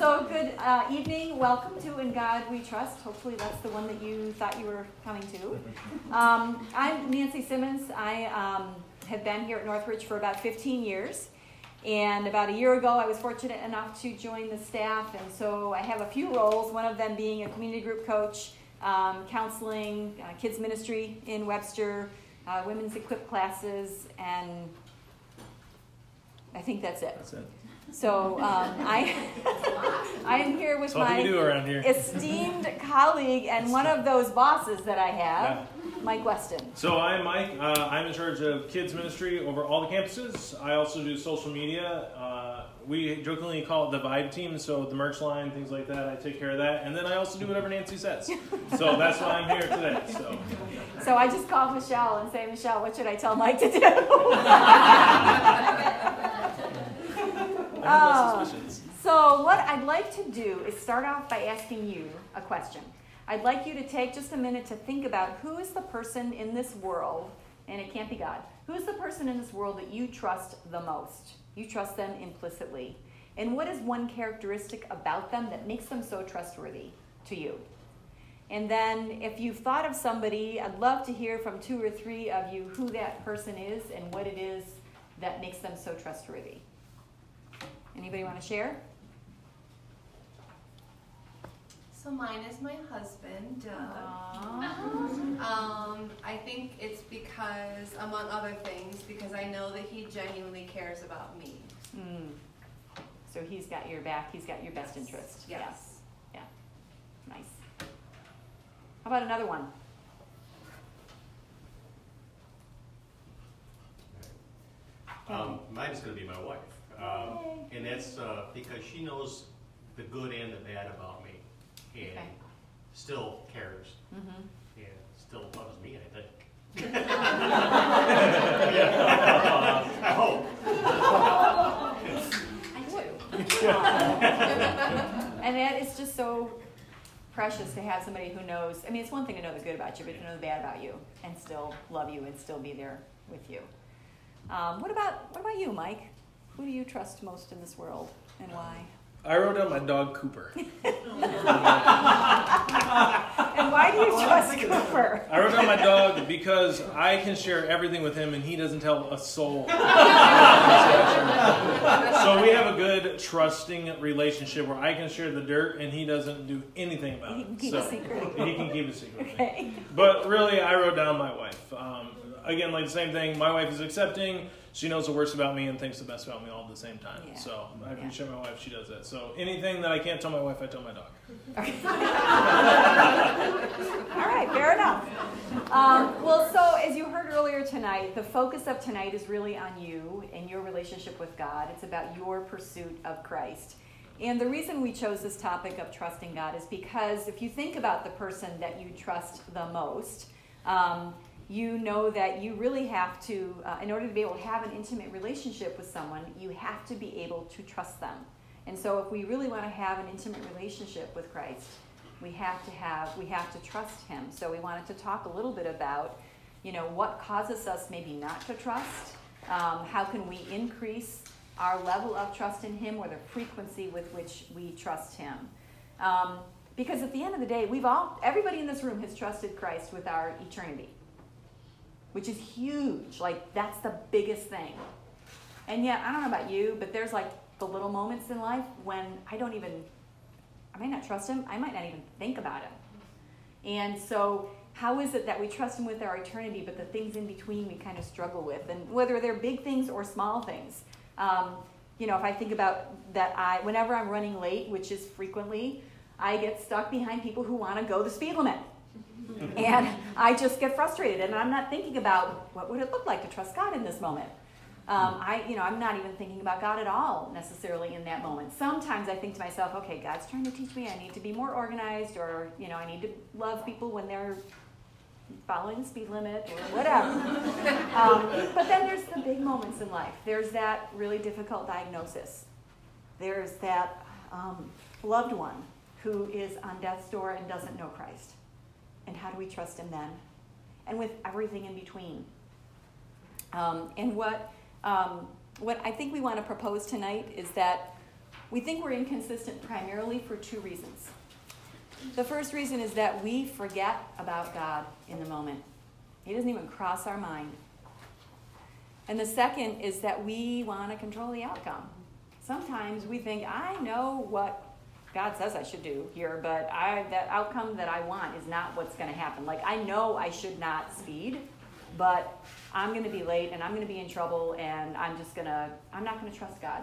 So, good uh, evening. Welcome to In God We Trust. Hopefully, that's the one that you thought you were coming to. Um, I'm Nancy Simmons. I um, have been here at Northridge for about 15 years. And about a year ago, I was fortunate enough to join the staff. And so I have a few roles, one of them being a community group coach, um, counseling, uh, kids ministry in Webster, uh, women's equip classes, and I think that's it. That's it. So um, I, I am here with That's all we my here. esteemed colleague and one of those bosses that I have, Yeah. Mike Weston. So I'm Mike. Uh, I'm in charge of kids ministry over all the campuses. I also do social media. Uh, we jokingly call it the vibe team. So the merch line, things like that, I take care of that. And then I also do whatever Nancy says. So that's why I'm here today. So So I just call Michelle and say, Michelle, what should I tell Mike to do? Oh. So, what I'd like to do is start off by asking you a question. I'd like you to take just a minute to think about who is the person in this world, and it can't be God, who is the person in this world that you trust the most? You trust them implicitly. And what is one characteristic about them that makes them so trustworthy to you? And then, if you've thought of somebody, I'd love to hear from two or three of you who that person is and what it is that makes them so trustworthy. Anybody want to share? So mine is my husband, Doug. Um, I think it's because, among other things, because I know that he genuinely cares about me. Mm. So he's got your back. He's got your best interest. Yes. Yeah. yeah. Nice. How about another one? Um, is gonna be my wife. Um, and that's, uh, because she knows the good and the bad about me. And Okay. still cares Mm-hmm. and still loves me, I think. I hope. I do. and that is just so precious to have somebody who knows. I mean, it's one thing to know the good about you, but to know the bad about you and still love you and still be there with you. Um, what about what about you, Mike? Who do you trust most in this world, and why? I wrote down my dog Cooper. And why do you trust Cooper? I wrote down my dog because I can share everything with him and he doesn't tell a soul. so we have a good trusting relationship where I can share the dirt and he doesn't do anything about it. He can keep so a secret. He can keep a secret. Okay. But really, I wrote down my wife. Um, again, like the same thing. My wife is accepting. She knows the worst about me and thinks the best about me all at the same time. Yeah. So I Yeah. appreciate my wife. She does that. So anything that I can't tell my wife, I tell my dog. All right, fair enough. Um, well, so as you heard earlier tonight, the focus of tonight is really on you and your relationship with God. It's about your pursuit of Christ. And the reason we chose this topic of trusting God is because if you think about the person that you trust the most, um, you know that you really have to, uh, in order to be able to have an intimate relationship with someone, you have to be able to trust them. And so, if we really want to have an intimate relationship with Christ, we have to have we have to trust him. So we wanted to talk a little bit about you know what causes us maybe not to trust um, how can we increase our level of trust in him or the frequency with which we trust him. Um, because at the end of the day we've all everybody in this room has trusted christ with our eternity which is huge like that's the biggest thing and yet i don't know about you but there's like the little moments in life when i don't even I might not trust him. I might not even think about him. And so, how is it that we trust him with our eternity, but the things in between we kind of struggle with? And whether they're big things or small things. Um, you know, if I think about that, I whenever I'm running late, which is frequently, I get stuck behind people who want to go the speed limit. and I just get frustrated, and I'm not thinking about what would it look like to trust God in this moment. Um, I, you know, I'm not even thinking about God at all necessarily in that moment. Sometimes I think to myself, okay, God's trying to teach me I need to be more organized, or you know, I need to love people when they're following the speed limit or whatever. um, but then there's the big moments in life. There's that really difficult diagnosis. There's that um, loved one who is on death's door and doesn't know Christ. And how do we trust him then? And with everything in between. Um, and what, um, what I think we want to propose tonight is that We think we're inconsistent primarily for two reasons. The first reason is that we forget about God in the moment, He doesn't even cross our mind. And the second is that we want to control the outcome. Sometimes we think, I know what God says I should do here, but I, that outcome that I want is not what's going to happen. Like, I know I should not speed, but I'm going to be late and I'm going to be in trouble and I'm just going to, I'm not going to trust God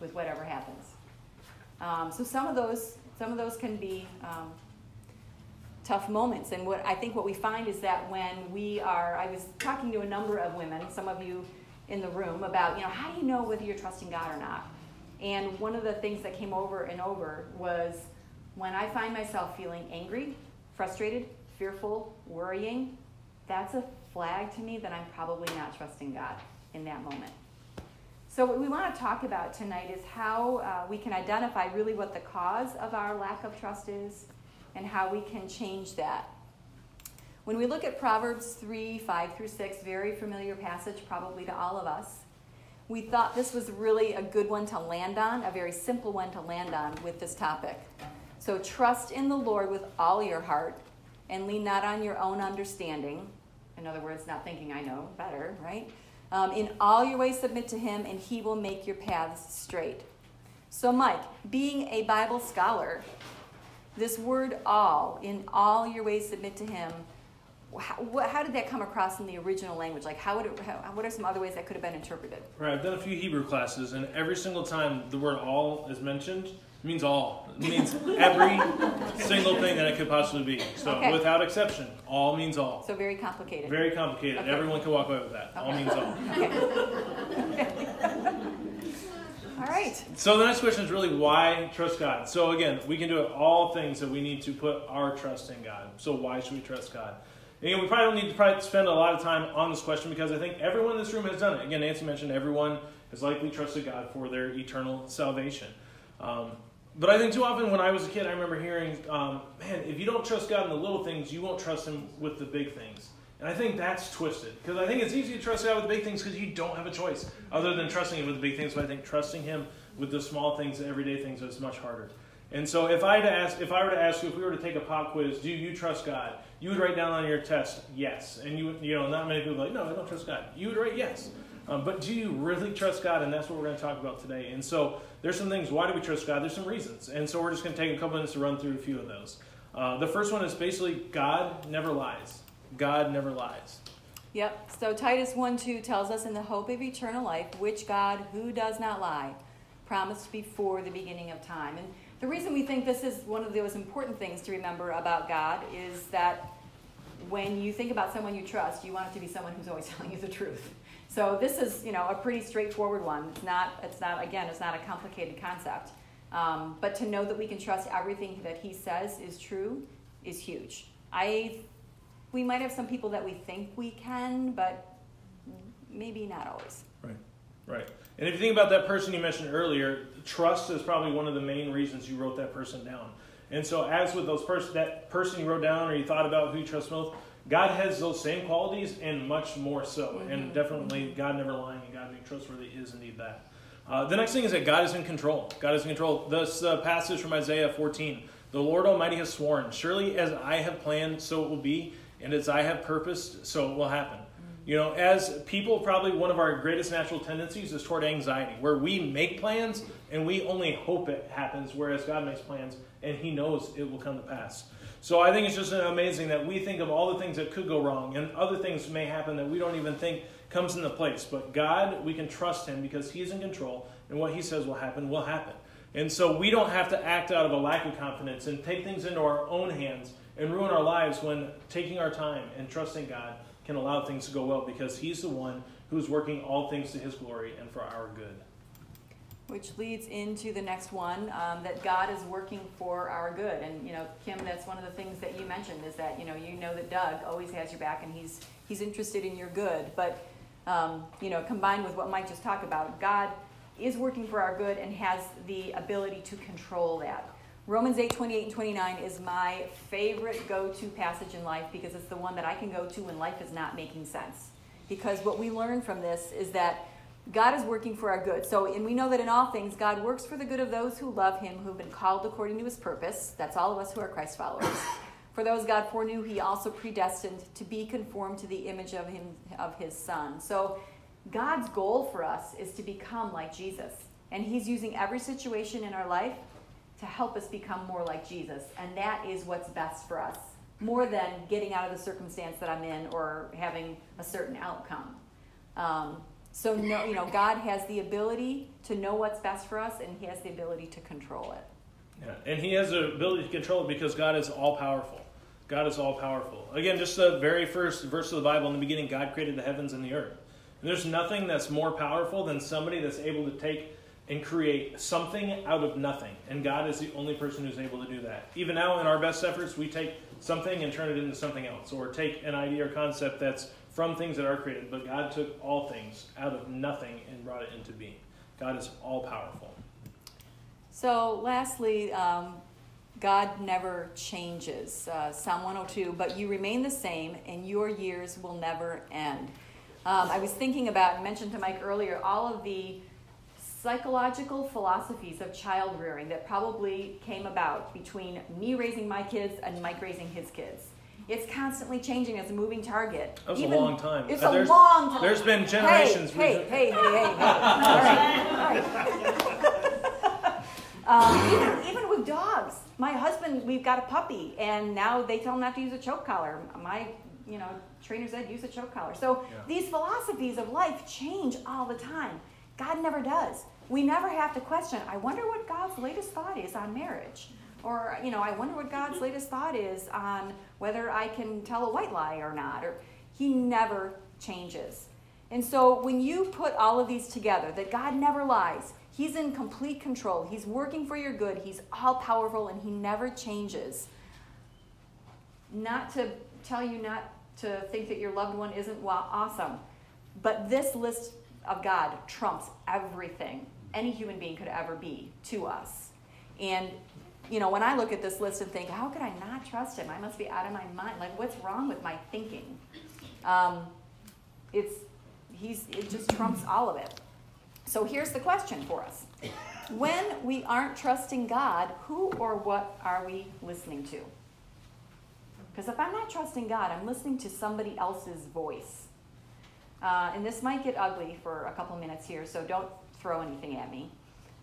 with whatever happens. Um, so some of those, some of those can be um, tough moments. And what I think what we find is that when we are, I was talking to a number of women, some of you in the room, about, you know, how do you know whether you're trusting God or not? And one of the things that came over and over was when I find myself feeling angry, frustrated, fearful, worrying, that's a flag to me that I'm probably not trusting God in that moment. So, what we want to talk about tonight is how uh, we can identify really what the cause of our lack of trust is and how we can change that. When we look at Proverbs 3 5 through 6, very familiar passage probably to all of us, we thought this was really a good one to land on, a very simple one to land on with this topic. So, trust in the Lord with all your heart and lean not on your own understanding. In other words, not thinking I know better, right? Um, in all your ways, submit to him, and he will make your paths straight. So, Mike, being a Bible scholar, this word all, in all your ways, submit to him, how, how, did that come across in the original language? Like, how would it, how, what are some other ways that could have been interpreted? Right, I've done a few Hebrew classes, and every single time the word all is mentioned, it means all. It means every single thing that it could possibly be. So, okay. without exception, all means all. So, very complicated. Very complicated. Okay. Everyone can walk away with that. Okay. All means all. all right. So, the next question is really why trust God? So, again, we can do it all things that we need to put our trust in God. So, why should we trust God? Again, we probably don't need to spend a lot of time on this question because I think everyone in this room has done it. Again, Nancy mentioned everyone has likely trusted God for their eternal salvation. Um, but I think too often when I was a kid, I remember hearing, um, man, if you don't trust God in the little things, you won't trust Him with the big things. And I think that's twisted because I think it's easy to trust God with the big things because you don't have a choice other than trusting Him with the big things. But I think trusting Him with the small things, the everyday things, is much harder. And so if I, to ask, if I were to ask you, if we were to take a pop quiz, do you trust God? You would write down on your test, yes. And you you know, not many people like, no, I don't trust God. You would write yes. Um, but do you really trust God? And that's what we're going to talk about today. And so there's some things. Why do we trust God? There's some reasons. And so we're just going to take a couple minutes to run through a few of those. Uh, the first one is basically God never lies. God never lies. Yep. So Titus 1 2 tells us, in the hope of eternal life, which God, who does not lie, promised before the beginning of time. And the reason we think this is one of those important things to remember about God is that when you think about someone you trust, you want it to be someone who's always telling you the truth. So this is, you know, a pretty straightforward one. It's not, it's not, again, it's not a complicated concept. Um, but to know that we can trust everything that he says is true is huge. I, we might have some people that we think we can, but maybe not always. Right. And if you think about that person you mentioned earlier, trust is probably one of the main reasons you wrote that person down. And so, as with those person, that person you wrote down or you thought about who you trust most, God has those same qualities and much more so. Mm-hmm. And definitely, God never lying and God being trustworthy is indeed that. Uh, the next thing is that God is in control. God is in control. This uh, passage from Isaiah 14 The Lord Almighty has sworn, Surely as I have planned, so it will be, and as I have purposed, so it will happen. You know, as people, probably one of our greatest natural tendencies is toward anxiety, where we make plans and we only hope it happens, whereas God makes plans and He knows it will come to pass. So I think it's just amazing that we think of all the things that could go wrong, and other things may happen that we don't even think comes into place. But God, we can trust Him because He's in control, and what He says will happen will happen. And so we don't have to act out of a lack of confidence and take things into our own hands and ruin our lives when taking our time and trusting God can allow things to go well because He's the one who's working all things to His glory and for our good which leads into the next one um, that God is working for our good. And you know, Kim, that's one of the things that you mentioned is that you know you know that Doug always has your back and he's he's interested in your good. But um, you know, combined with what Mike just talked about, God is working for our good and has the ability to control that. Romans 8, 28 and 29 is my favorite go-to passage in life because it's the one that I can go to when life is not making sense. Because what we learn from this is that God is working for our good. So, and we know that in all things, God works for the good of those who love him, who've been called according to his purpose. That's all of us who are Christ followers. For those God foreknew, he also predestined to be conformed to the image of him of his son. So God's goal for us is to become like Jesus. And he's using every situation in our life to help us become more like Jesus. And that is what's best for us, more than getting out of the circumstance that I'm in or having a certain outcome. Um, so no, you know, God has the ability to know what's best for us, and He has the ability to control it. Yeah, and He has the ability to control it because God is all powerful. God is all powerful. Again, just the very first verse of the Bible in the beginning, God created the heavens and the earth. And there's nothing that's more powerful than somebody that's able to take and create something out of nothing. And God is the only person who's able to do that. Even now, in our best efforts, we take something and turn it into something else, or take an idea or concept that's from things that are created. But God took all things out of nothing and brought it into being. God is all powerful. So, lastly, um, God never changes. Uh, Psalm 102, but you remain the same, and your years will never end. Um, I was thinking about, mentioned to Mike earlier, all of the psychological philosophies of child rearing that probably came about between me raising my kids and Mike raising his kids. It's constantly changing as a moving target. That was Even, a long time. It's uh, a long time. There's been generations. Hey, hey, hey, hey, hey, hey. all right, all right. Um, even, even with dogs, my husband, we've got a puppy, and now they tell him not to use a choke collar. My, you know, trainer said use a choke collar. So yeah. these philosophies of life change all the time. God never does. We never have to question. I wonder what God's latest thought is on marriage. Or, you know, I wonder what God's mm-hmm. latest thought is on whether I can tell a white lie or not. Or he never changes. And so when you put all of these together, that God never lies, He's in complete control, He's working for your good, He's all powerful, and He never changes. Not to tell you not to think that your loved one isn't well, awesome, but this list of God trumps everything any human being could ever be to us. And you know, when I look at this list and think, how could I not trust him? I must be out of my mind. Like, what's wrong with my thinking? Um, it's he's it just trumps all of it. So here's the question for us: When we aren't trusting God, who or what are we listening to? Because if I'm not trusting God, I'm listening to somebody else's voice. Uh, and this might get ugly for a couple minutes here, so don't throw anything at me.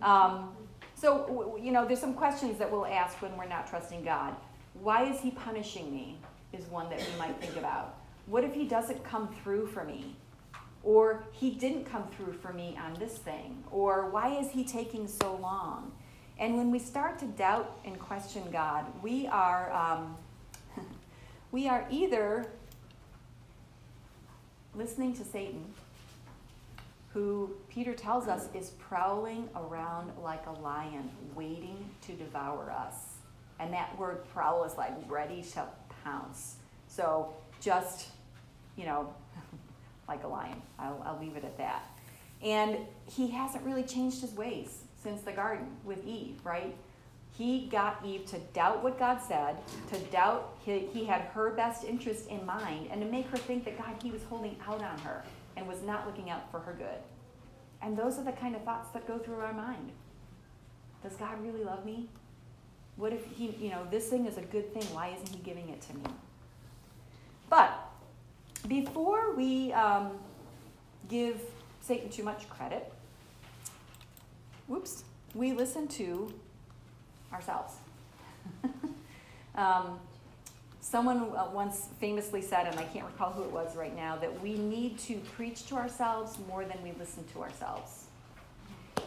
Um, so, you know, there's some questions that we'll ask when we're not trusting God. Why is He punishing me? Is one that we might think about. What if He doesn't come through for me? Or He didn't come through for me on this thing? Or why is He taking so long? And when we start to doubt and question God, we are, um, we are either listening to Satan who Peter tells us is prowling around like a lion, waiting to devour us. And that word prowl is like ready to pounce. So just, you know, like a lion. I'll, I'll leave it at that. And he hasn't really changed his ways since the garden with Eve, right? He got Eve to doubt what God said, to doubt he, he had her best interest in mind, and to make her think that God, he was holding out on her and was not looking out for her good. And those are the kind of thoughts that go through our mind. Does God really love me? What if he, you know, this thing is a good thing. Why isn't he giving it to me? But before we um, give Satan too much credit, whoops, we listen to ourselves. um, Someone uh, once famously said, and I can't recall who it was right now, that we need to preach to ourselves more than we listen to ourselves.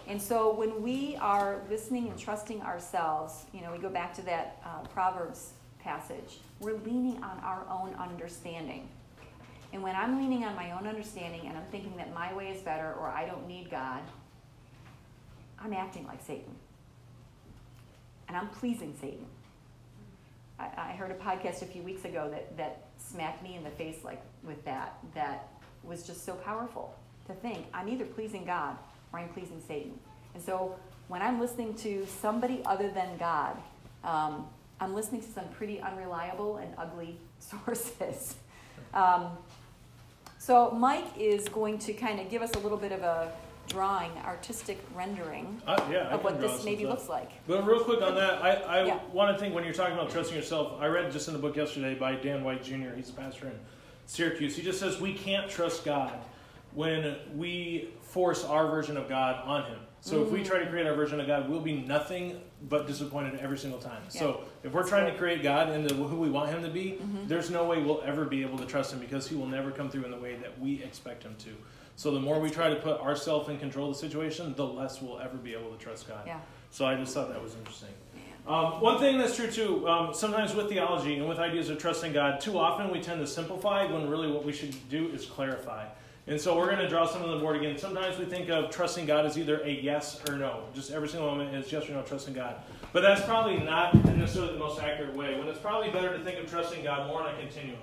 And so when we are listening and trusting ourselves, you know, we go back to that uh, Proverbs passage, we're leaning on our own understanding. And when I'm leaning on my own understanding and I'm thinking that my way is better or I don't need God, I'm acting like Satan. And I'm pleasing Satan. I, I heard a podcast a few weeks ago that, that smacked me in the face like with that, that was just so powerful to think I'm either pleasing God or I'm pleasing Satan. And so when I'm listening to somebody other than God, um, I'm listening to some pretty unreliable and ugly sources. Um, So Mike is going to kind of give us a little bit of a drawing, artistic rendering Uh, yeah, of what this maybe looks like. But real quick on that, I, I Yeah. want to think when you're talking about trusting yourself, I read just in the book yesterday by Dan White Jr., he's a pastor in Syracuse. He just says we can't trust God when we force our version of God on him. So if we try to create our version of God, we'll be nothing but disappointed every single time. So if we're trying to create God into who we want him to be, there's no way we'll ever be able to trust him because he will never come through in the way that we expect him to. So the more we try to put ourselves in control of the situation, the less we'll ever be able to trust God. Yeah. So I just thought that was interesting. Um, one thing that's true too, um, sometimes with theology and with ideas of trusting God, too often we tend to simplify when really what we should do is clarify. And so we're going to draw some on the board again. Sometimes we think of trusting God as either a yes or no. Just every single moment is yes or no trusting God. But that's probably not necessarily the most accurate way. When it's probably better to think of trusting God more on a continuum.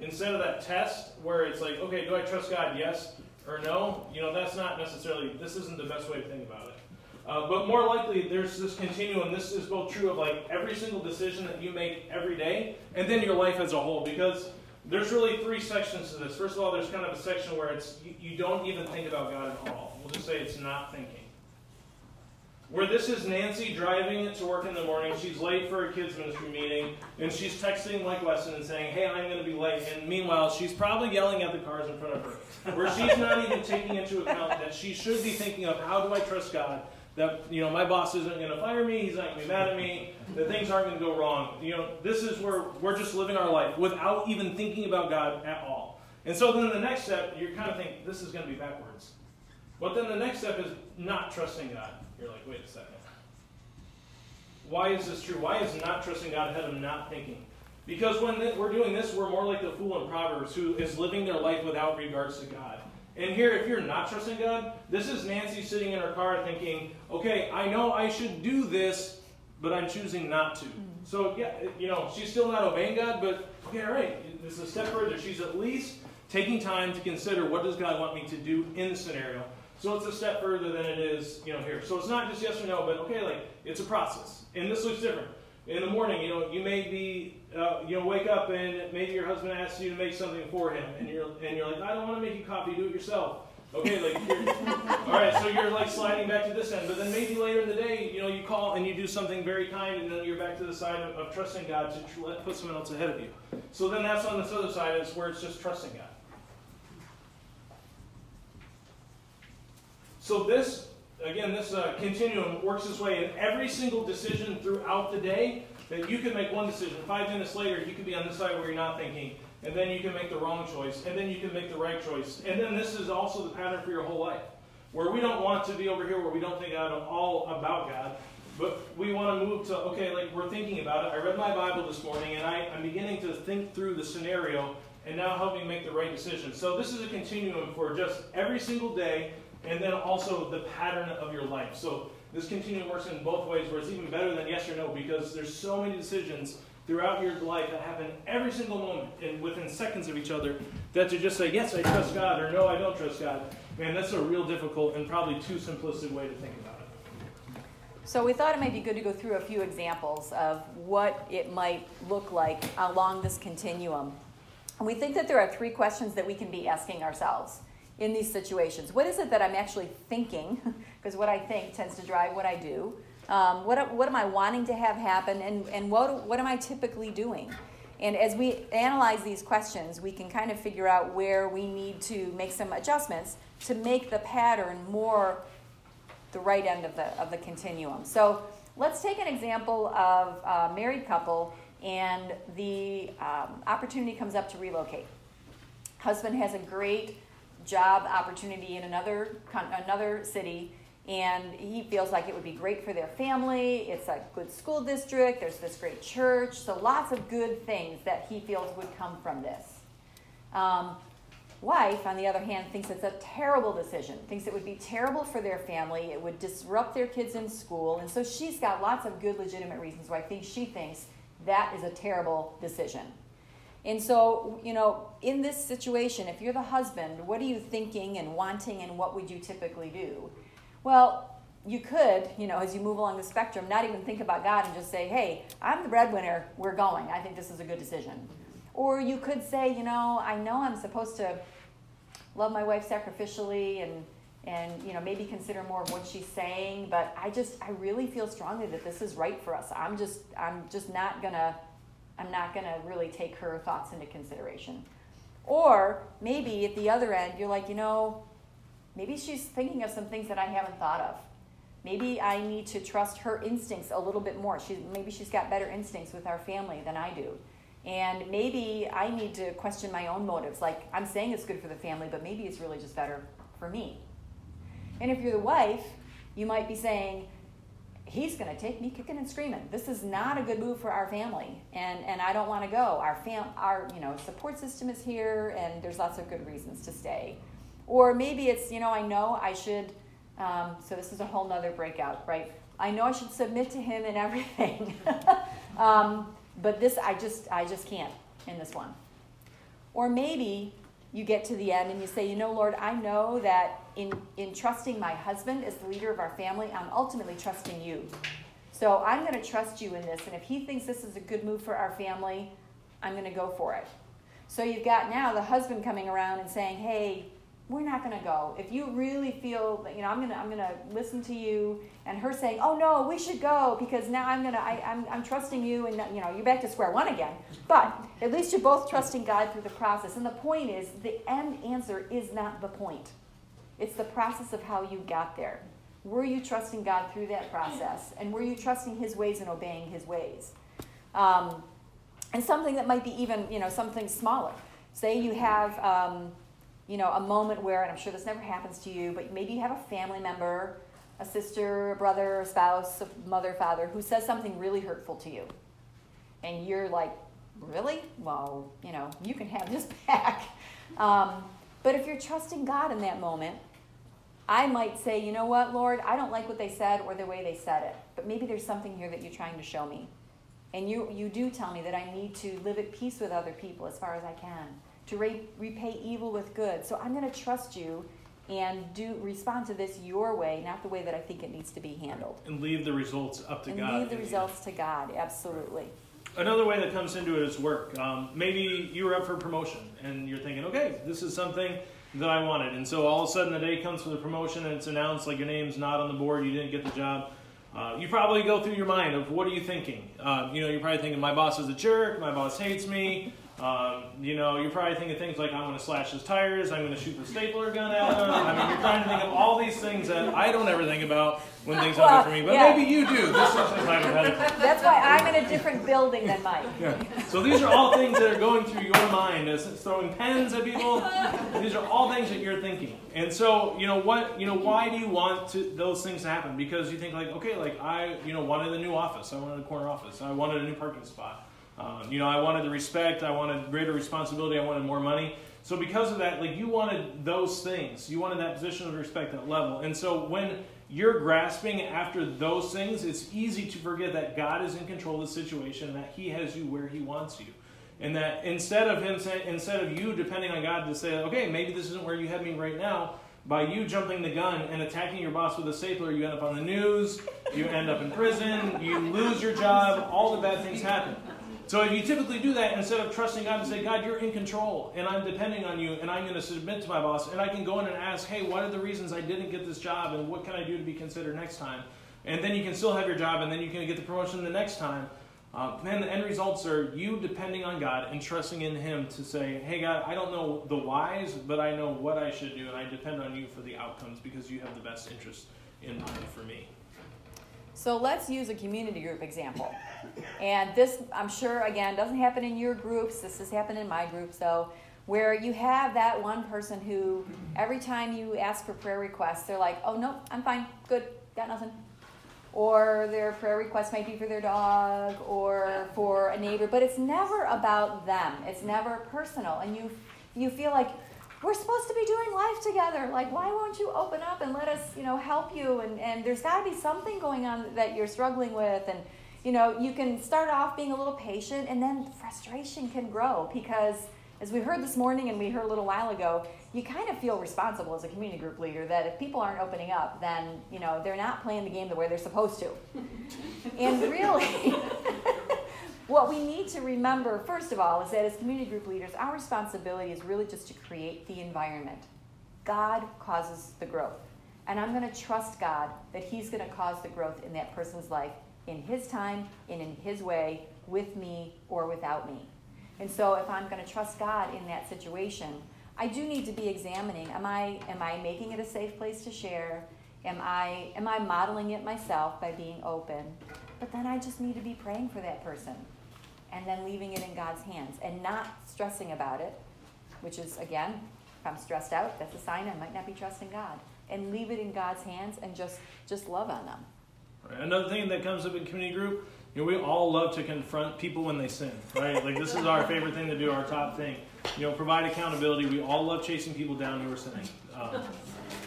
Instead of that test where it's like, okay, do I trust God? Yes or no? You know, that's not necessarily, this isn't the best way to think about it. Uh, but more likely, there's this continuum. This is both true of like every single decision that you make every day, and then your life as a whole. Because there's really three sections to this. First of all, there's kind of a section where it's you, you don't even think about God at all. We'll just say it's not thinking. Where this is Nancy driving it to work in the morning. She's late for a kids ministry meeting, and she's texting Mike Weston and saying, "Hey, I'm going to be late." And meanwhile, she's probably yelling at the cars in front of her, where she's not even taking into account that she should be thinking of how do I trust God that you know my boss isn't going to fire me he's not going to be mad at me that things aren't going to go wrong you know this is where we're just living our life without even thinking about god at all and so then the next step you're kind of think this is going to be backwards but then the next step is not trusting god you're like wait a second why is this true why is not trusting god ahead of not thinking because when th- we're doing this we're more like the fool in proverbs who is living their life without regards to god and here, if you're not trusting God, this is Nancy sitting in her car thinking, okay, I know I should do this, but I'm choosing not to. Mm. So, yeah, you know, she's still not obeying God, but okay, all right, this is a step further. She's at least taking time to consider what does God want me to do in the scenario. So it's a step further than it is, you know, here. So it's not just yes or no, but okay, like it's a process. And this looks different. In the morning, you know, you may be, uh, you know, wake up and maybe your husband asks you to make something for him, and you're and you're like, I don't want to make you coffee, do it yourself. Okay, like, all right, so you're like sliding back to this end, but then maybe later in the day, you know, you call and you do something very kind, and then you're back to the side of, of trusting God to tr- put someone else ahead of you. So then that's on this other side is where it's just trusting God. So this, again, this uh, continuum works this way in every single decision throughout the day. That you can make one decision. Five minutes later, you could be on this side where you're not thinking, and then you can make the wrong choice, and then you can make the right choice. And then this is also the pattern for your whole life, where we don't want to be over here where we don't think out all about God, but we want to move to okay, like we're thinking about it. I read my Bible this morning, and I, I'm beginning to think through the scenario, and now help me make the right decision. So this is a continuum for just every single day and then also the pattern of your life. So this continuum works in both ways, where it's even better than yes or no, because there's so many decisions throughout your life that happen every single moment and within seconds of each other that to just say yes, I trust God or no, I don't trust God. Man, that's a real difficult and probably too simplistic way to think about it. So we thought it might be good to go through a few examples of what it might look like along this continuum. And we think that there are three questions that we can be asking ourselves in these situations. What is it that I'm actually thinking? Because what I think tends to drive what I do. Um, what, what am I wanting to have happen? And, and what, what am I typically doing? And as we analyze these questions, we can kind of figure out where we need to make some adjustments to make the pattern more the right end of the, of the continuum. So let's take an example of a married couple and the um, opportunity comes up to relocate. Husband has a great job opportunity in another, another city and he feels like it would be great for their family. It's a good school district, there's this great church, so lots of good things that he feels would come from this. Um, wife, on the other hand, thinks it's a terrible decision, thinks it would be terrible for their family, it would disrupt their kids in school, and so she's got lots of good, legitimate reasons why I think she thinks that is a terrible decision. And so, you know, in this situation, if you're the husband, what are you thinking and wanting, and what would you typically do? Well, you could, you know, as you move along the spectrum, not even think about God and just say, hey, I'm the breadwinner, we're going. I think this is a good decision. Or you could say, you know, I know I'm supposed to love my wife sacrificially and and you know maybe consider more of what she's saying but i just i really feel strongly that this is right for us i'm just i'm just not gonna i'm not gonna really take her thoughts into consideration. Or maybe at the other end you're like you know maybe she's thinking of some things that i haven't thought of. Maybe i need to trust her instincts a little bit more. She, maybe she's got better instincts with our family than i do. And maybe i need to question my own motives. Like i'm saying it's good for the family but maybe it's really just better for me. And if you're the wife, you might be saying, he's going to take me kicking and screaming. This is not a good move for our family, and, and I don't want to go. Our fam, our you know support system is here, and there's lots of good reasons to stay. Or maybe it's you know I know I should. Um, so this is a whole nother breakout, right? I know I should submit to him in everything, um, but this I just I just can't in this one. Or maybe you get to the end and you say, you know, Lord, I know that in, in trusting my husband as the leader of our family, I'm ultimately trusting you. So I'm going to trust you in this. And if he thinks this is a good move for our family, I'm going to go for it. So you've got now the husband coming around and saying, hey, we're not going to go. If you really feel that, you know, I'm going to, I'm going to listen to you, and her saying, oh no, we should go because now I'm going to, I'm, I'm trusting you, and you know, you're back to square one again. But at least you're both trusting God through the process. And the point is, the end answer is not the point. It's the process of how you got there. Were you trusting God through that process? And were you trusting His ways and obeying His ways? Um, and something that might be even, you know, something smaller. Say you have, um, you know, a moment where, and I'm sure this never happens to you, but maybe you have a family member, a sister, a brother, a spouse, a mother, father, who says something really hurtful to you. And you're like, really? Well, you know, you can have this back. Um, but if you're trusting God in that moment, I might say, you know what, Lord, I don't like what they said or the way they said it, but maybe there's something here that you're trying to show me. And you, you do tell me that I need to live at peace with other people as far as I can, to re- repay evil with good. So I'm going to trust you and do respond to this your way, not the way that I think it needs to be handled. And leave the results up to and God. leave the results to God, absolutely. Another way that comes into it is work. Um, maybe you were up for promotion and you're thinking, okay, this is something that I wanted. And so all of a sudden the day comes for the promotion and it's announced like your name's not on the board, you didn't get the job. Uh, you probably go through your mind of what are you thinking? Uh, you know, you're probably thinking my boss is a jerk, my boss hates me. Um, you know, you're probably thinking things like I'm going to slash his tires, I'm going to shoot the stapler gun at him. I mean, you're trying to think of all these things that I don't ever think about when things Well, happen for me, but yeah. maybe you do. This is hypothetical. That's why I'm in a different building than Mike. Yeah. So these are all things that are going through your mind as throwing pens at people. These are all things that you're thinking. And so, you know what, you know, why do you want to, those things to happen? Because you think like, okay, like I, you know, wanted a new office. I wanted a corner office. I wanted a new parking spot. Um, you know, I wanted the respect. I wanted greater responsibility. I wanted more money. So because of that, like you wanted those things. You wanted that position of respect, that level. And so when you're grasping after those things, it's easy to forget that God is in control of the situation, that He has you where He wants you. And that instead of him saying, instead of you depending on God to say, okay, maybe this isn't where you have me right now, by you jumping the gun and attacking your boss with a stapler, you end up on the news, you end up in prison, you lose your job, all the bad things happen. So if you typically do that, instead of trusting God and say, God, you're in control, and I'm depending on you, and I'm going to submit to my boss, and I can go in and ask, hey, what are the reasons I didn't get this job, and what can I do to be considered next time? And then you can still have your job, and then you can get the promotion the next time. Uh, the end results are you depending on God and trusting in Him to say, hey, God, I don't know the whys, but I know what I should do, and I depend on you for the outcomes because you have the best interest in mind for me. So let's use a community group example. And this, I'm sure, again, doesn't happen in your groups. This has happened in my group. So, where you have that one person who, every time you ask for prayer requests, they're like, oh, no, I'm fine, good, got nothing. Or their prayer request might be for their dog or for a neighbor, but it's never about them. It's never personal. And you, you feel like, we're supposed to be doing life together. Like, why won't you open up and let us, you know, help you? And, and there's got to be something going on that you're struggling with. And, you know, you can start off being a little patient and then frustration can grow because, as we heard this morning and we heard a little while ago, you kind of feel responsible as a community group leader that if people aren't opening up, then, you know, they're not playing the game the way they're supposed to. and really, what we need to remember, first of all, is that as community group leaders, our responsibility is really just to create the environment. God causes the growth. And I'm going to trust God that He's going to cause the growth in that person's life in His time and in His way, with me or without me. And so if I'm going to trust God in that situation, I do need to be examining am I am I making it a safe place to share? Am I am I modeling it myself by being open? But then I just need to be praying for that person and then leaving it in God's hands and not stressing about it, which is again, if I'm stressed out, that's a sign I might not be trusting God. And leave it in God's hands and just just love on them. Another thing that comes up in community group, you know, we all love to confront people when they sin, right? Like this is our favorite thing to do, our top thing. You know, provide accountability. We all love chasing people down who are sinning. Um,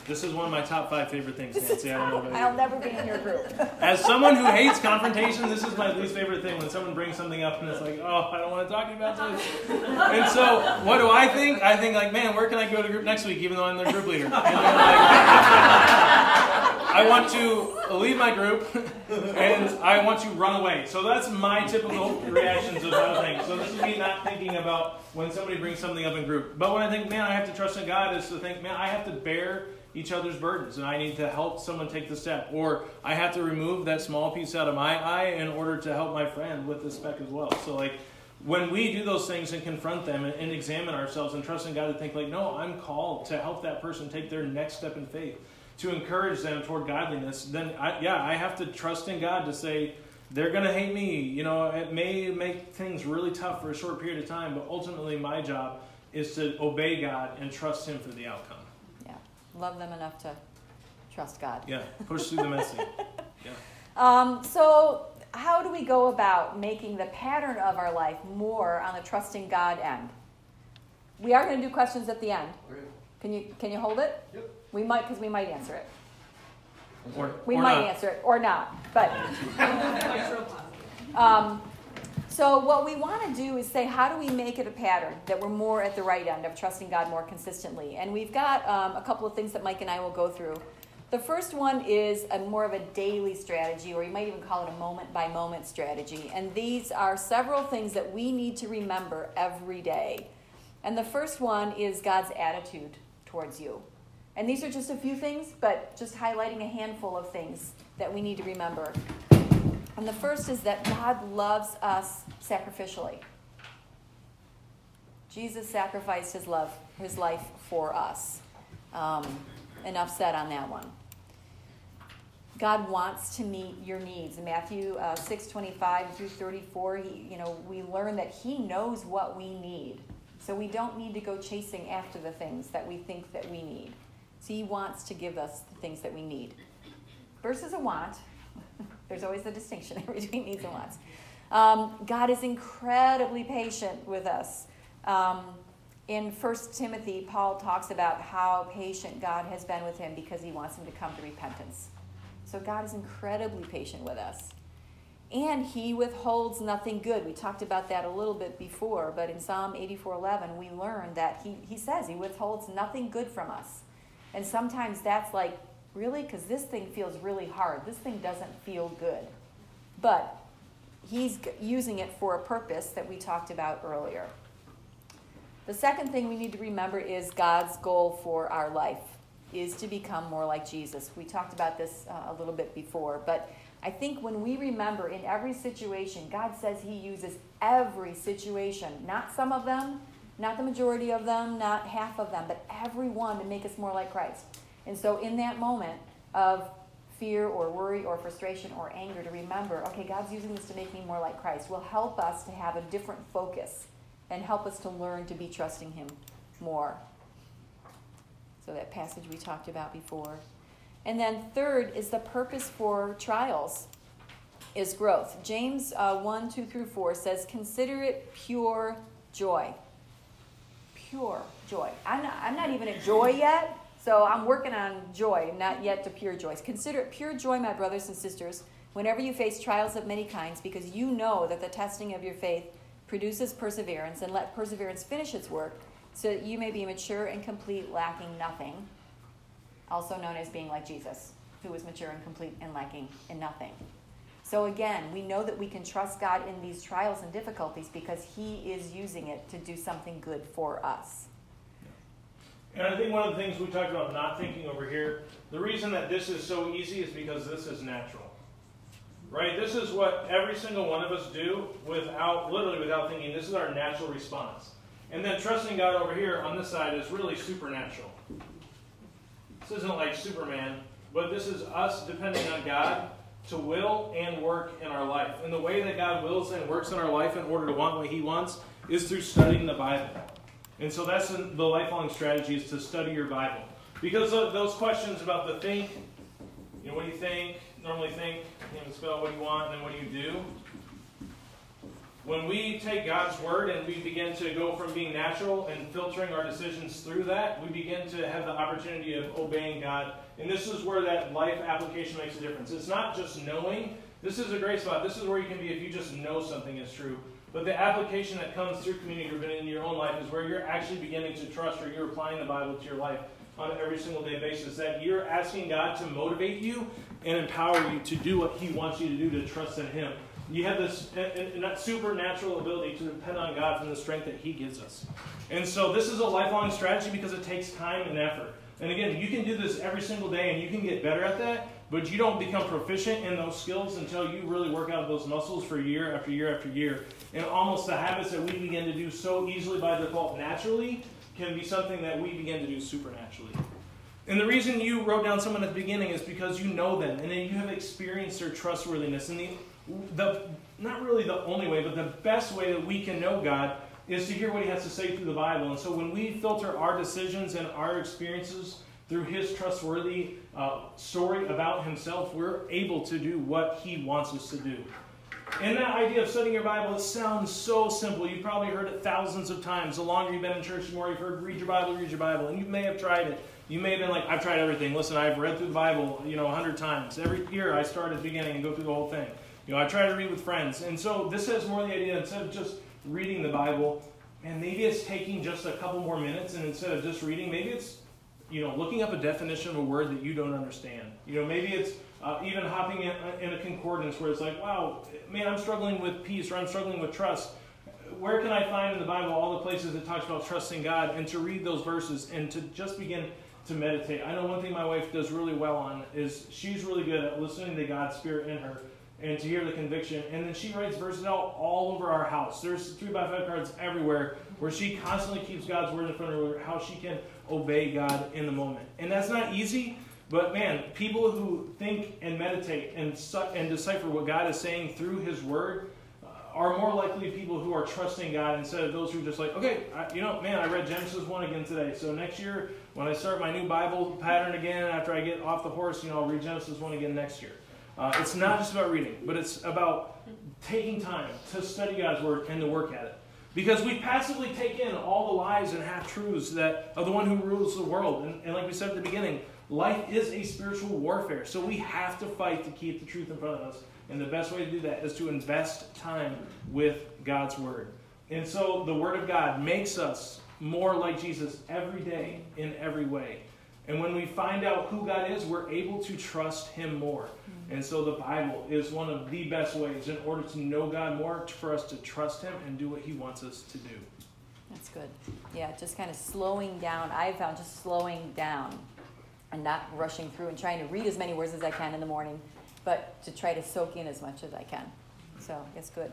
this is one of my top five favorite things, Nancy. I don't know about I'll never be in your group. As someone who hates confrontation, this is my least favorite thing when someone brings something up and it's like, oh, I don't want to talk about this. And so, what do I think? I think like, man, where can I go to group next week, even though I'm their group leader? Like, I want to leave my group and I want to run away. So that's my typical reactions of other things. So this is me not thinking about when somebody brings something up in group. But when I think, man, I have to trust in God, is to think, man, I have to bear each other's burdens and I need to help someone take the step. Or I have to remove that small piece out of my eye in order to help my friend with the speck as well. So like when we do those things and confront them and, and examine ourselves and trust in God to think like, no, I'm called to help that person take their next step in faith, to encourage them toward godliness, then I, yeah, I have to trust in God to say, they're going to hate me. You know, it may make things really tough for a short period of time, but ultimately my job is to obey God and trust Him for the outcome. Yeah. Love them enough to trust God. Yeah, push through the messy. Yeah. Um, so, how do we go about making the pattern of our life more on the trusting God end? We are going to do questions at the end. Can you can you hold it? Yep. We might because we might answer it. Or, We or might not. answer it or not, but. Um, so what we want to do is say, how do we make it a pattern that we're more at the right end of trusting God more consistently? And we've got um, a couple of things that Mike and I will go through. The first one is a more of a daily strategy, or you might even call it a moment by moment strategy. And these are several things that we need to remember every day. And the first one is God's attitude towards you. And these are just a few things, but just highlighting a handful of things that we need to remember. And the first is that God loves us sacrificially. Jesus sacrificed his love, his life for us. Um, enough said on that one. God wants to meet your needs. In Matthew uh, 6 25 through 34, he, you know, we learn that He knows what we need. So we don't need to go chasing after the things that we think that we need. So He wants to give us the things that we need. Versus a want, there's always a distinction between needs and wants. Um, God is incredibly patient with us. Um, in 1 Timothy, Paul talks about how patient God has been with him because he wants him to come to repentance. So God is incredibly patient with us. And he withholds nothing good. We talked about that a little bit before, but in Psalm 84:11 we learn that he, he says he withholds nothing good from us. And sometimes that's like, really? Because this thing feels really hard. This thing doesn't feel good. But he's using it for a purpose that we talked about earlier. The second thing we need to remember is God's goal for our life is to become more like Jesus. We talked about this uh, a little bit before, but I think when we remember in every situation, God says He uses every situation, not some of them, not the majority of them, not half of them, but every one to make us more like Christ. And so, in that moment of fear or worry or frustration or anger, to remember, okay, God's using this to make me more like Christ, will help us to have a different focus and help us to learn to be trusting Him more. So, that passage we talked about before. And then, third is the purpose for trials is growth. James uh, 1 2 through 4 says, Consider it pure joy. Pure joy. I'm not, I'm not even at joy yet, so I'm working on joy, not yet to pure joy. Consider it pure joy, my brothers and sisters, whenever you face trials of many kinds, because you know that the testing of your faith produces perseverance, and let perseverance finish its work, so that you may be mature and complete, lacking nothing. Also known as being like Jesus, who was mature and complete and lacking in nothing. So again, we know that we can trust God in these trials and difficulties because He is using it to do something good for us. And I think one of the things we talked about not thinking over here, the reason that this is so easy is because this is natural. Right? This is what every single one of us do without, literally without thinking. This is our natural response. And then trusting God over here on this side is really supernatural. This isn't like Superman, but this is us depending on God to will and work in our life. And the way that God wills and works in our life in order to want what He wants is through studying the Bible. And so that's the lifelong strategy is to study your Bible. Because those questions about the think, you know, what do you think, normally think, you know, spell what do you want, and then what do you do? When we take God's word and we begin to go from being natural and filtering our decisions through that, we begin to have the opportunity of obeying God. And this is where that life application makes a difference. It's not just knowing. This is a great spot. This is where you can be if you just know something is true. But the application that comes through community group and in your own life is where you're actually beginning to trust or you're applying the Bible to your life on every single day basis. That you're asking God to motivate you and empower you to do what He wants you to do to trust in Him. You have this and that supernatural ability to depend on God from the strength that He gives us. And so this is a lifelong strategy because it takes time and effort. And again, you can do this every single day and you can get better at that, but you don't become proficient in those skills until you really work out those muscles for year after year after year. And almost the habits that we begin to do so easily by default naturally can be something that we begin to do supernaturally. And the reason you wrote down someone at the beginning is because you know them and you have experienced their trustworthiness. And the, the not really the only way, but the best way that we can know God is to hear what He has to say through the Bible. And so when we filter our decisions and our experiences through His trustworthy uh, story about Himself, we're able to do what He wants us to do. And that idea of studying your Bible, it sounds so simple. You've probably heard it thousands of times. The longer you've been in church, the more you've heard read your Bible, read your Bible. And you may have tried it. You may have been like, I've tried everything. Listen, I've read through the Bible, you know, a hundred times. Every year I start at the beginning and go through the whole thing. You know, I try to read with friends. And so this has more the idea, instead of just reading the Bible, and maybe it's taking just a couple more minutes, and instead of just reading, maybe it's, you know, looking up a definition of a word that you don't understand. You know, maybe it's uh, even hopping in, in a concordance where it's like, wow, man, I'm struggling with peace or I'm struggling with trust. Where can I find in the Bible all the places that talks about trusting God and to read those verses and to just begin to meditate? I know one thing my wife does really well on is she's really good at listening to God's Spirit in her and to hear the conviction. And then she writes verses out all over our house. There's three by five cards everywhere where she constantly keeps God's word in front of her, how she can obey God in the moment. And that's not easy, but man, people who think and meditate and, and decipher what God is saying through His Word uh, are more likely people who are trusting God instead of those who are just like, okay, I, you know, man, I read Genesis 1 again today. So next year, when I start my new Bible pattern again, after I get off the horse, you know, I'll read Genesis 1 again next year. Uh, it's not just about reading, but it's about taking time to study God's Word and to work at it. Because we passively take in all the lies and half truths that of the one who rules the world. And, and like we said at the beginning, Life is a spiritual warfare, so we have to fight to keep the truth in front of us. And the best way to do that is to invest time with God's Word. And so the Word of God makes us more like Jesus every day in every way. And when we find out who God is, we're able to trust Him more. And so the Bible is one of the best ways in order to know God more, for us to trust Him and do what He wants us to do. That's good. Yeah, just kind of slowing down. I found just slowing down and not rushing through and trying to read as many words as I can in the morning, but to try to soak in as much as I can. So it's good.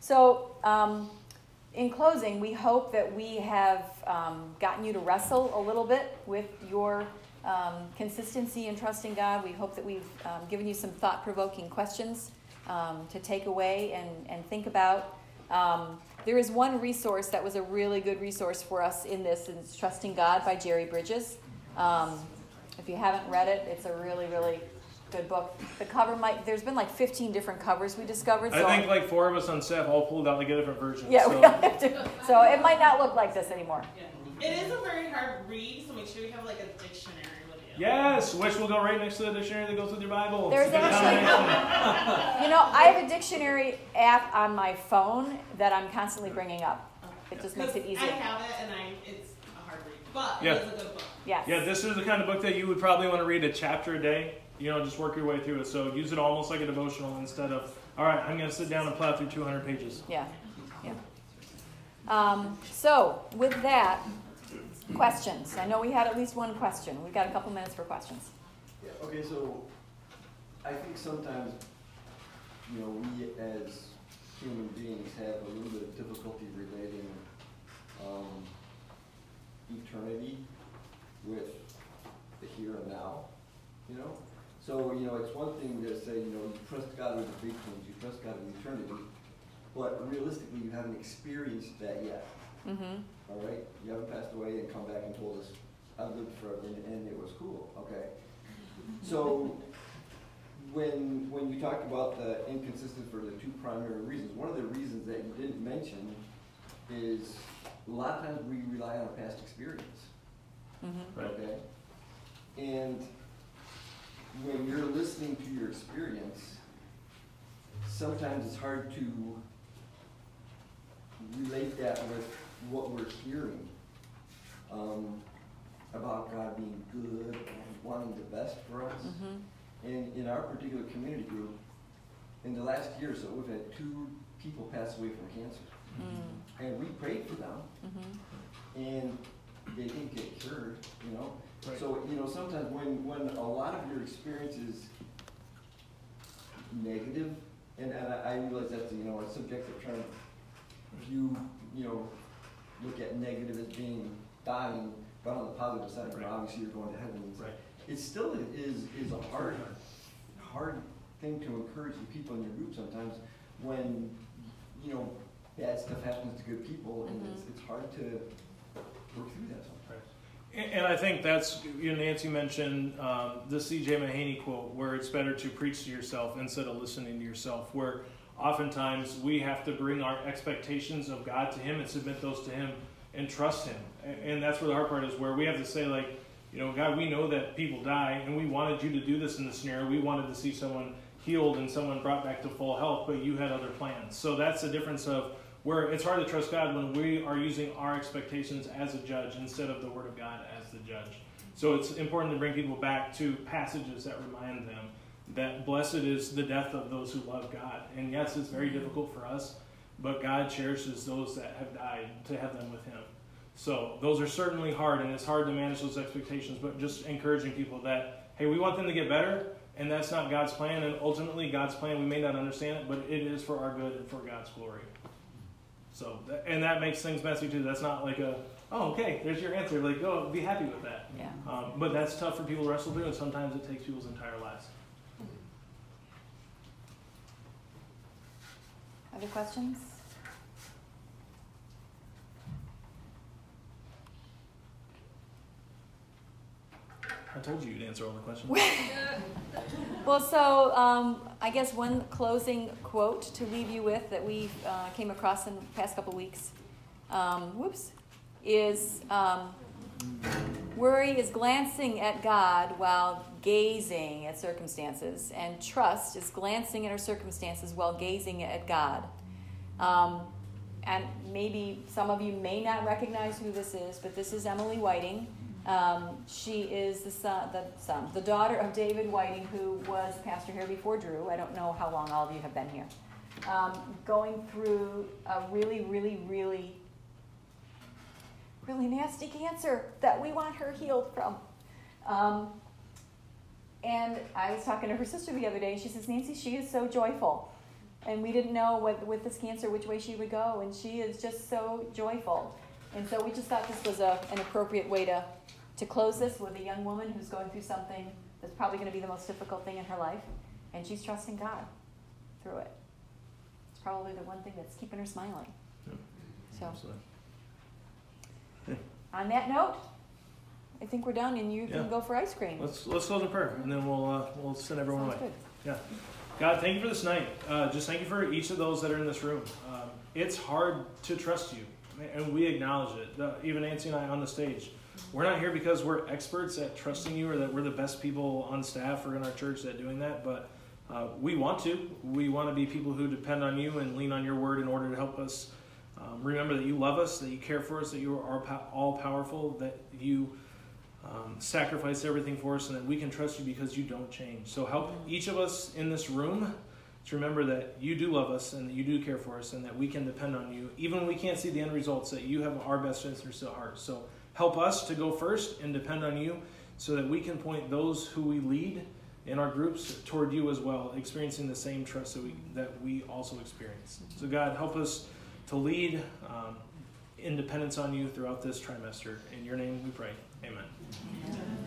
So, um, in closing, we hope that we have um, gotten you to wrestle a little bit with your um, consistency in trusting God. We hope that we've um, given you some thought provoking questions um, to take away and, and think about. Um, there is one resource that was a really good resource for us in this, and it's Trusting God by Jerry Bridges. Um, if you haven't read it, it's a really, really good book. The cover might, there's been like 15 different covers we discovered. So I think like four of us on staff all pulled out like a different version. Yeah, so. so it might not look like this anymore. Yeah. It is a very hard read, so make sure you have like a dictionary with you. Yes, which will go right next to the dictionary that goes with your Bible. There's actually, you know, I have a dictionary app on my phone that I'm constantly bringing up. It just makes it easier. I have it, and I it's a hard read, but yeah. it is a good book. Yes. Yeah, this is the kind of book that you would probably want to read a chapter a day. You know, just work your way through it. So use it almost like a devotional instead of, all right, I'm going to sit down and plow through 200 pages. Yeah, yeah. Um, so with that, Questions? I know we had at least one question. We've got a couple minutes for questions. Yeah, okay, so I think sometimes, you know, we as human beings have a little bit of difficulty relating um, eternity with the here and now, you know? So, you know, it's one thing to say, you know, you trust God with the big things, you trust God with eternity, but realistically, you haven't experienced that yet. Mm-hmm. All right, you haven't passed away and come back and told us I've lived forever and, and it was cool. Okay, so when when you talked about the inconsistent for the two primary reasons, one of the reasons that you didn't mention is a lot of times we rely on our past experience. Mm-hmm. Right. Okay, and when you're listening to your experience, sometimes it's hard to relate that with what we're hearing um, about God being good and wanting the best for us. Mm-hmm. And in our particular community group, in the last year or so, we've had two people pass away from cancer. Mm-hmm. And we prayed for them, Mm-hmm. and they didn't get cured, you know? Right. So, you know, sometimes when, when a lot of your experience is negative, and, and I, I realize that's, you know, a subjective term, you, you know, look at negative as being dying, but on the positive side, you know, Right. obviously you're going to heaven. and stuff. Right. It still is, is a hard, hard thing to encourage the people in your group sometimes when, you know, bad stuff happens to good people, and it's, it's hard to work through that sometimes. And and I think that's, you know, Nancy mentioned um, the C.J. Mahaney quote, where it's better to preach to yourself instead of listening to yourself, where oftentimes we have to bring our expectations of God to Him and submit those to Him and trust Him. And that's where the hard part is, where we have to say, like, you know, God, we know that people die, and we wanted you to do this in this scenario. We wanted to see someone healed and someone brought back to full health, but you had other plans. So that's the difference of where it's hard to trust God when we are using our expectations as a judge instead of the Word of God as the judge. So it's important to bring people back to passages that remind them that blessed is the death of those who love God. And yes, it's very difficult for us, but God cherishes those that have died to have them with Him. So those are certainly hard, and it's hard to manage those expectations, but just encouraging people that, hey, we want them to get better, and that's not God's plan, and ultimately God's plan, we may not understand it, but it is for our good and for God's glory. So, and that makes things messy too. That's not like a, oh, okay, there's your answer. Like, go, be happy with that. Yeah. Um, but that's tough for people to wrestle through, and sometimes it takes people's entire lives. Other questions? I told you you'd answer all the questions. Well, so um, I guess one closing quote to leave you with that we uh, came across in the past couple weeks, um, whoops, is um, worry is glancing at God while gazing at circumstances, and trust is glancing at our circumstances while gazing at God. Um, and maybe some of you may not recognize who this is, but this is Emily Whiting. Um, she is the son, the son, the daughter of David Whiting, who was pastor here before Drew. I don't know how long all of you have been here. Um, going through a really, really, really, really nasty cancer that we want her healed from. Um, and I was talking to her sister the other day, and she says, Nancy, she is so joyful. And we didn't know what, with this cancer which way she would go, and she is just so joyful. And so we just thought this was a, an appropriate way to, to close this with a young woman who's going through something that's probably going to be the most difficult thing in her life, and she's trusting God through it. It's probably the one thing that's keeping her smiling. Yep. So, Absolutely. on that note, I think we're done, and you Yeah. can go for ice cream. Let's let's close in prayer, and then we'll uh, we'll send everyone Sounds away. good. Yeah. God, thank you for this night. Uh, just thank you for each of those that are in this room. Um, it's hard to trust you, and we acknowledge it. The, even Nancy and I on the stage, we're not here because we're experts at trusting you or that we're the best people on staff or in our church at doing that, but uh, we want to. We want to be people who depend on you and lean on your word in order to help us um, remember that you love us, that you care for us, that you are all powerful, that you um, sacrifice everything for us, and that we can trust you because you don't change. So help each of us in this room to remember that you do love us and that you do care for us and that we can depend on you, even when we can't see the end results, that you have our best interests at heart. So help us to go first and depend on you so that we can point those who we lead in our groups toward you as well, experiencing the same trust that we, that we also experience. So, God, help us to lead um, independence on you throughout this trimester. In your name we pray. Amen. Amen.